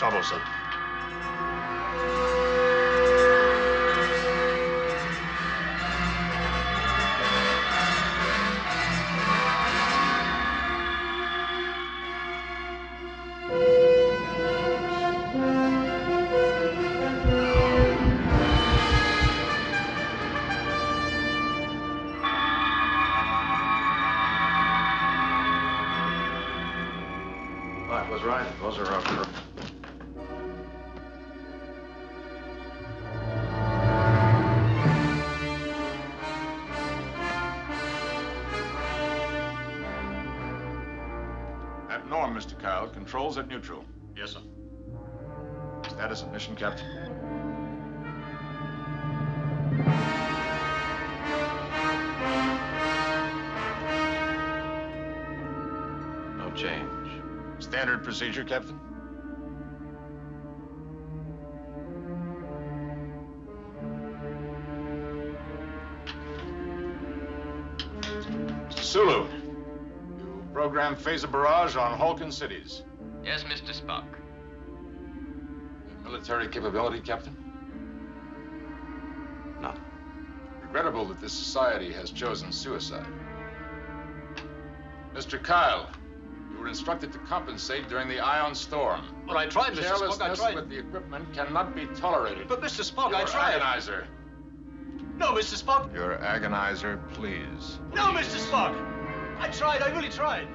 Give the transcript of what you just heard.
troublesome. was right. Those are our... At Norm, Mr. Kyle. Controls at neutral. Yes, sir. Status of mission, Captain. No change. Standard procedure, Captain. Sulu, program phaser barrage on Halkan cities. Yes, Mr. Spock. Military capability, Captain? None. Regrettable that this society has chosen suicide. Mr. Kyle, you were instructed to compensate during the ion storm. Well, I tried, Mr. Spock. I Carelessness tried. with the equipment cannot be tolerated. But, Mr. Spock, Your I tried. agonizer. No, Mr. Spock. Your agonizer, please. No, Mr. Spock. I tried. I really tried.